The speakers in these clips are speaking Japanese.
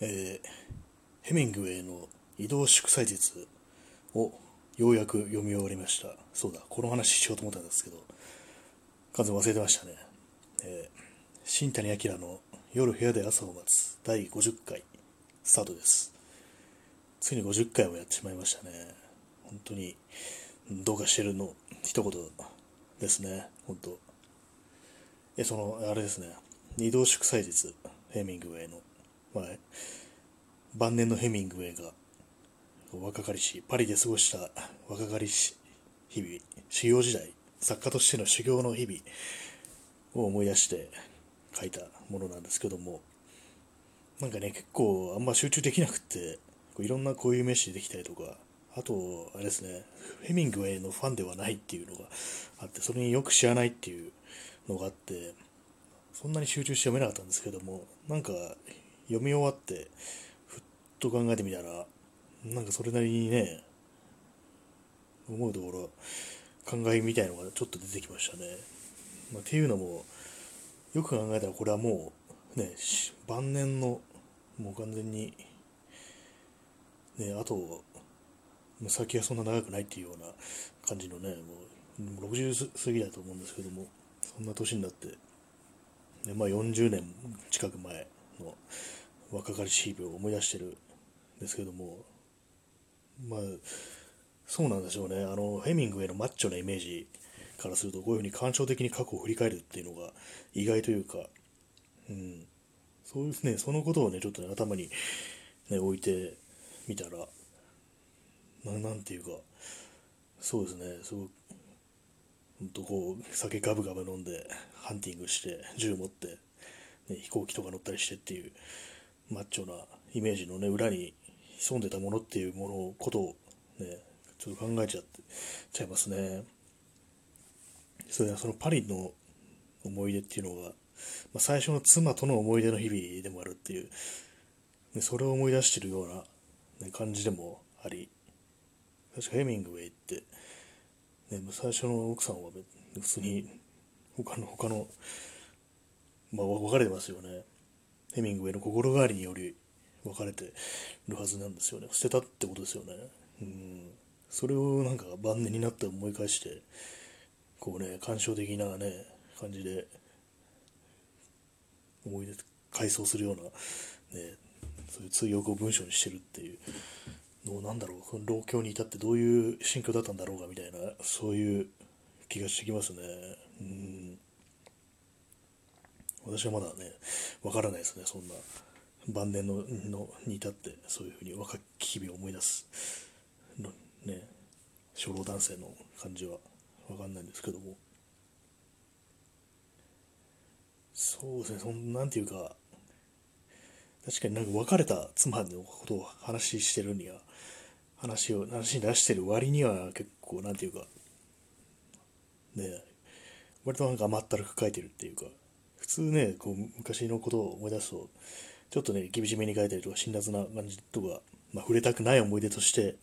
えー、ヘミングウェイの移動祝祭日をようやく読み終わりました。そうだ、この話しようと思ったんですけど、完全忘れてましたね。えー、新谷明の夜部屋で朝を待つ第50回スタートです。ついに50回もやってしまいましたね。本当に、どうかしてるの一言ですね、本当。え、その、あれですね、移動祝祭日、ヘミングウェイの、まあ、晩年のヘミングウェイが若かりしパリで過ごした若かりし日々修行時代作家としての修行の日々を思い出して書いたものなんですけどもなんかね結構あんま集中できなくっていろんなこういう飯できたりとかあとあれですねヘミングウェイのファンではないっていうのがあってそれによく知らないっていうのがあってそんなに集中して読めなかったんですけどもなんか読み終わってふっと考えてみたら、なんかそれなりにね、思うところ、考えみたいのがちょっと出てきましたね。まあ、っていうのも、よく考えたらこれはもう、ね、晩年の、もう完全に、ね、あと、先はそんな長くないっていうような感じのね、もう60過ぎだと思うんですけども、そんな年になって、ね、まあ40年近く前の若かりし日々を思い出してるんですけども、まあ、そうなんでしょうね。あの、ヘミングウェイのマッチョなイメージからすると、こういうふうに感傷的に過去を振り返るっていうのが意外というか、うん、そうですね、そのことをね、ちょっと、ね、頭に、ね、置いてみたら、ななんていうか、そうですね、そう、ほんとこう、酒ガブガブ飲んで、ハンティングして、銃持って、ね、飛行機とか乗ったりしてっていう、マッチョなイメージのね、裏に潜んでたものっていうものことをね、ちょっと考えちゃって、ちゃいますね。それはそのパリの思い出っていうのが、まあ、最初の妻との思い出の日々でもあるっていう、ね、それを思い出してるような、ね、感じでもあり、確かヘミングウェイって、ね、最初の奥さんは普通に他の、他の、まあ別れてますよね。ヘミングウェイの心変わりにより別れてるはずなんですよね。捨てたってことですよね。うん。それをなんか晩年になって思い返してこうね感傷的なね感じで思い出回想するようなねそういう追憶を文章にしてるっていう。のをなんだろう。この老境に至ってどういう心境だったんだろうかみたいなそういう気がしてきますね。うん。私はまだねわからないですね。そんな晩年ののに至ってそういうふうに若き日々を思い出すのね初老男性の感じは分かんないんですけども。そうですねそんなんていうか確かになんか別れた妻のことを話してるには話を話に出してる割には結構なんていうかね割となんか甘ったるく書いてるっていうか普通ねこう昔のことを思い出すとちょっとね、厳しめに書いたりとか、辛辣な感じとか、まあ、触れたくない思い出として、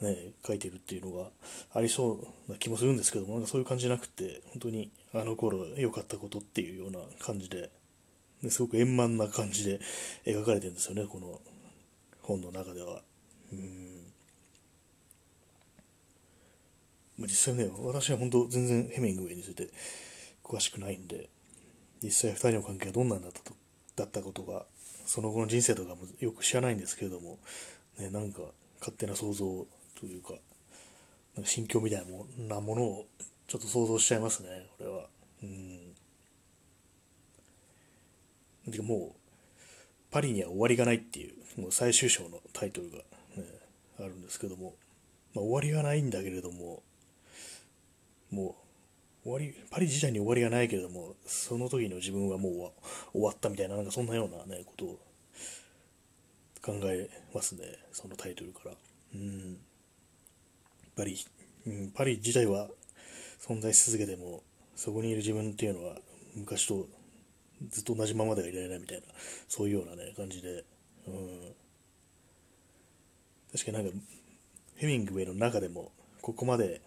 ね、書いてるっていうのがありそうな気もするんですけども、なんかそういう感じじゃなくて、本当にあの頃良かったことっていうような感じで、ですごく円満な感じで描かれてるんですよね、この本の中では。うん実際ね、私は本当全然ヘミングウェイについて詳しくないんで、実際2人の関係はどんなんだったとだったことがその後の人生とかもよく知らないんですけれども、ね、なんか勝手な想像というかなんか心境みたいなものをちょっと想像しちゃいますねこれは。うん。てかもうパリには終わりがないっていうもう最終章のタイトルが、ね、あるんですけども、まあ、終わりがないんだけれどももう終わり、パリ自体に終わりがないけれども、その時の自分はもう終わったみたいな、なんかそんなようなね、ことを考えますね、そのタイトルから。うん。パリ、うん、パリ自体は存在し続けても、そこにいる自分っていうのは、昔とずっと同じままではいられないみたいな、そういうようなね、感じで、うん。確かになんか、ヘミングウェイの中でも、ここまで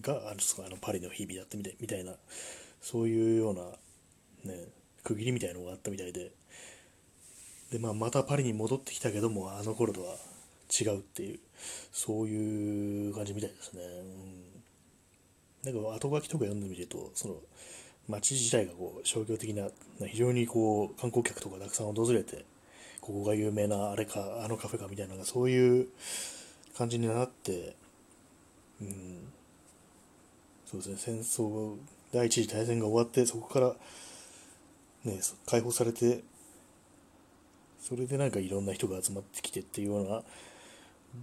があのパリの日々だったみたいみたいなそういうような、ね、区切りみたいなのがあったみたいで。で、まあ、またパリに戻ってきたけども、あの頃とは違うっていう、そういう感じみたいですね。うん、なんか後書きとか読んでみると、その街自体がこう商業的な、非常にこう観光客とかたくさん訪れて、ここが有名なあれか、あのカフェかみたいな、そういう感じになって、うん、そうですね、戦争、第一次大戦が終わって、そこから、ね、解放されて、それでなんかいろんな人が集まってきてっていうような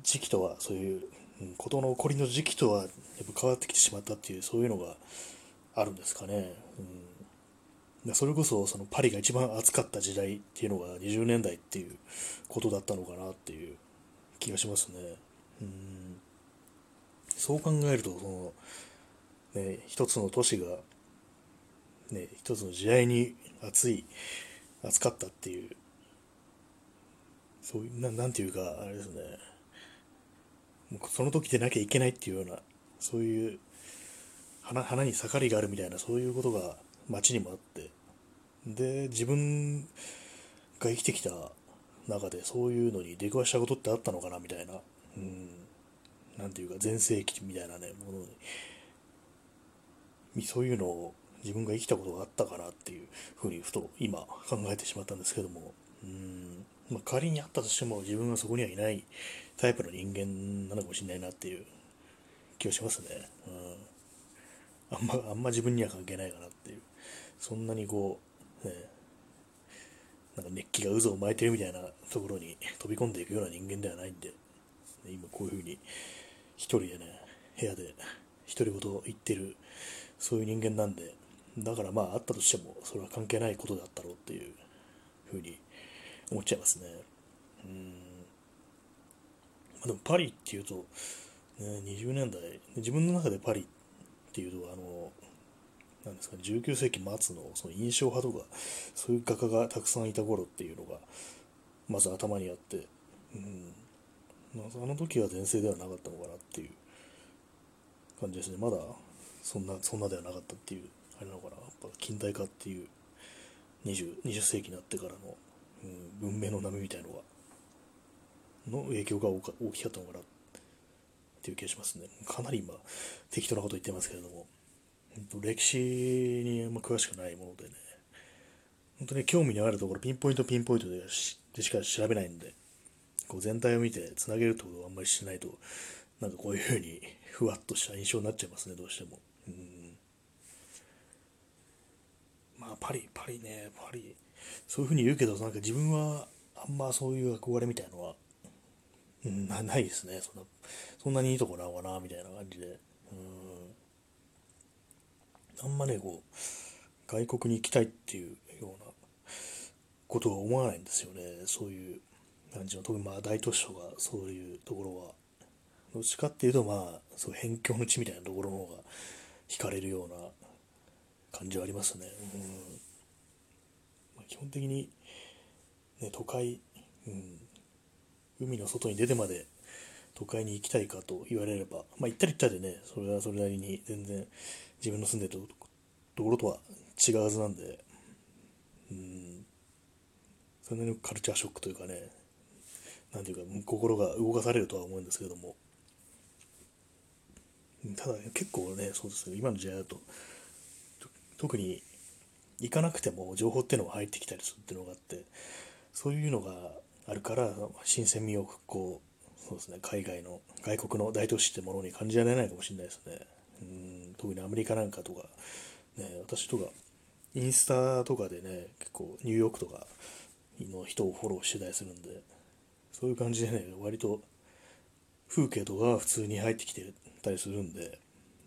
時期とは、そういう、うん、事の起こりの時期とはやっぱ変わってきてしまったっていう、そういうのがあるんですかね。うん、それこそそのパリが一番暑かった時代っていうのが20年代っていうことだったのかなっていう気がしますね。うんそう考えるとその、ね、一つの都市が、ね、一つの時代に暑い暑かったっていうそういうななんていうかあれですね。もうその時でなきゃいけないっていうようなそういう花花に盛りがあるみたいなそういうことが街にもあって。で自分が生きてきた中でそういうのに出くわしたことってあったのかなみたいな、うん、なんていうか全盛期みたいなねものにそういうのを自分が生きたことがあったかなっていうふうにふと今考えてしまったんですけどもうんまあ、仮にあったとしても自分はそこにはいないタイプの人間なのかもしれないなっていう気がしますね。うん、あんま、あんま自分には関係ないかなっていう。そんなにこう、ね、なんか熱気が渦を巻いてるみたいなところに飛び込んでいくような人間ではないんで、今こういうふうに一人でね、部屋で独り言言ってる、そういう人間なんで、だからまああったとしてもそれは関係ないことだったろうっていうふうに思っちゃいますね。うん。まあ、でもパリっていうと、ね、20年代、自分の中でパリっていうと、あの、なんですかね、19世紀末のその印象派とか、そういう画家がたくさんいた頃っていうのが、まず頭にあって、うん。あの時は全盛ではなかったのかなっていう感じですね。まだそんな、そんなではなかったっていう、あれなのかな。やっぱ近代化っていう20、20世紀になってからのうん、文明の波みたいのがの影響が大きかったのかなっていう気がしますね。かなり今適当なこと言ってますけれども歴史にあんま詳しくないものでね本当に興味のあるところピンポイントピンポイントでしか調べないんでこう全体を見てつなげるってことをあんまりしないとなんかこういうふうにふわっとした印象になっちゃいますねどうしても。うんまあパリパリねパリそういうふうに言うけど、なんか自分はあんまそういう憧れみたいのは、うん、ないですね。そんな、そんなにいいとこなのかな、みたいな感じで。うん。あんまね、こう、外国に行きたいっていうようなことは思わないんですよね。そういう感じの、特にまあ大都市とかそういうところは。どっちかっていうと、まあ、そう辺境の地みたいなところの方が惹かれるような感じはありますね。うん。まあ基本的に、ね、都会、うん、海の外に出てまで都会に行きたいかと言われれば、まあ、行ったり行ったでね、それはそれなりに全然自分の住んでるところとは違うはずなんで、うん、それなりのカルチャーショックというかね、なんていうか、心が動かされるとは思うんですけども、ただ、ね、結構ね、そうですね、今の時代だと、特に行かなくても情報っていうのが入ってきたりするっていうのがあってそういうのがあるから新鮮味をこうそうですね海外の外国の大都市ってものに感じられないかもしれないですね。うん特にアメリカなんかとか、ね、私とかインスタとかでね結構ニューヨークとかの人をフォローしてたりするんでそういう感じでね割と風景とか普通に入ってきてたりするんで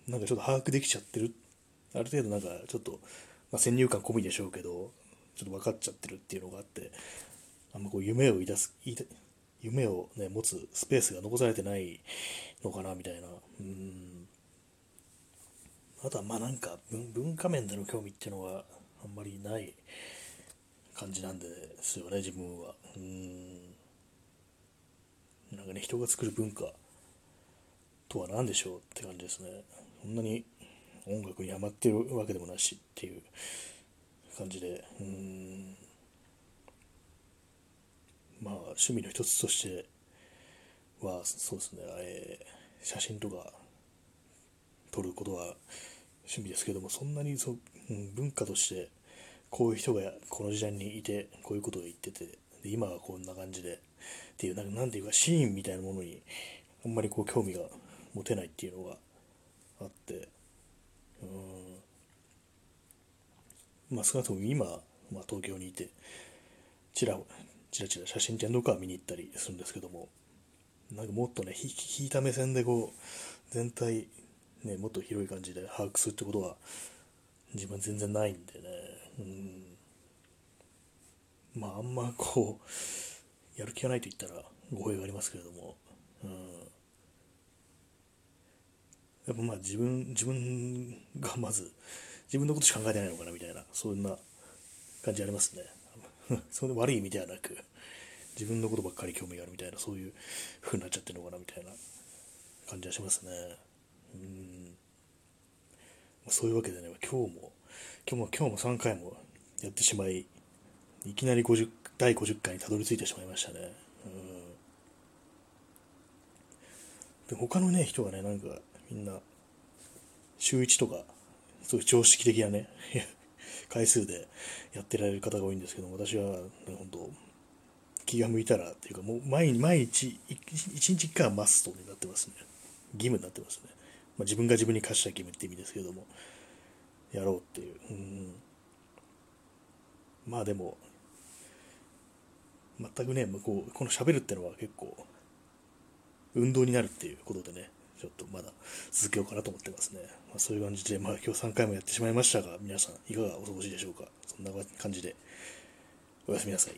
なんかちょっと把握できちゃってるある程度なんかちょっとまあ、先入観込みでしょうけど、ちょっと分かっちゃってるっていうのがあって、あんまこう夢を抱す、夢をね、持つスペースが残されてないのかな、みたいな。うん。あとはまあなんか文化面での興味っていうのはあんまりない感じなんですよね、自分は。うん。んかね、人が作る文化とは何でしょうって感じですね。そんなに音楽にハマってるわけでもなしっていう感じで。うん。まあ趣味の一つとしてはそうですね、えー、写真とか撮ることは趣味ですけどもそんなにそ、うん、文化としてこういう人がこの時代にいてこういうことを言っててで今はこんな感じでっていうなんていうかシーンみたいなものにあんまりこう興味が持てないっていうのがあってうん。まあ少なくとも今、まあ、東京にいてちらちらちら写真展とか見に行ったりするんですけどもなんかもっとね引いた目線でこう全体ねもっと広い感じで把握するってことは自分全然ないんでね。うん。まああんまこうやる気がないと言ったら語弊がありますけれども、うん、やっぱまあ自分自分がまず自分のことしか考えてないのかなみたいなそんな感じありますね。それ悪い意味ではなく自分のことばっかり興味があるみたいなそういう風になっちゃってるのかなみたいな感じはしますね。うん。そういうわけでね今日も今日も今日も3回もやってしまいいきなり50第50回にたどり着いてしまいましたね。で他のね人がねなんかみんな週1とかそういう常識的なね 回数でやってられる方が多いんですけど私は、ね、本当気が向いたらっていうかもう毎日毎日一日一回はマストになってますね義務になってますね、まあ、自分が自分に課した義務って意味ですけどもやろうっていう、うん、まあでも全くね向こうこの喋るってのは結構運動になるっていうことでねちょっとまだ続けようかなと思ってますね。まあ、そういう感じで、まあ今日3回もやってしまいましたが、皆さんいかがお過ごしでしょうか。そんな感じで、おやすみなさい。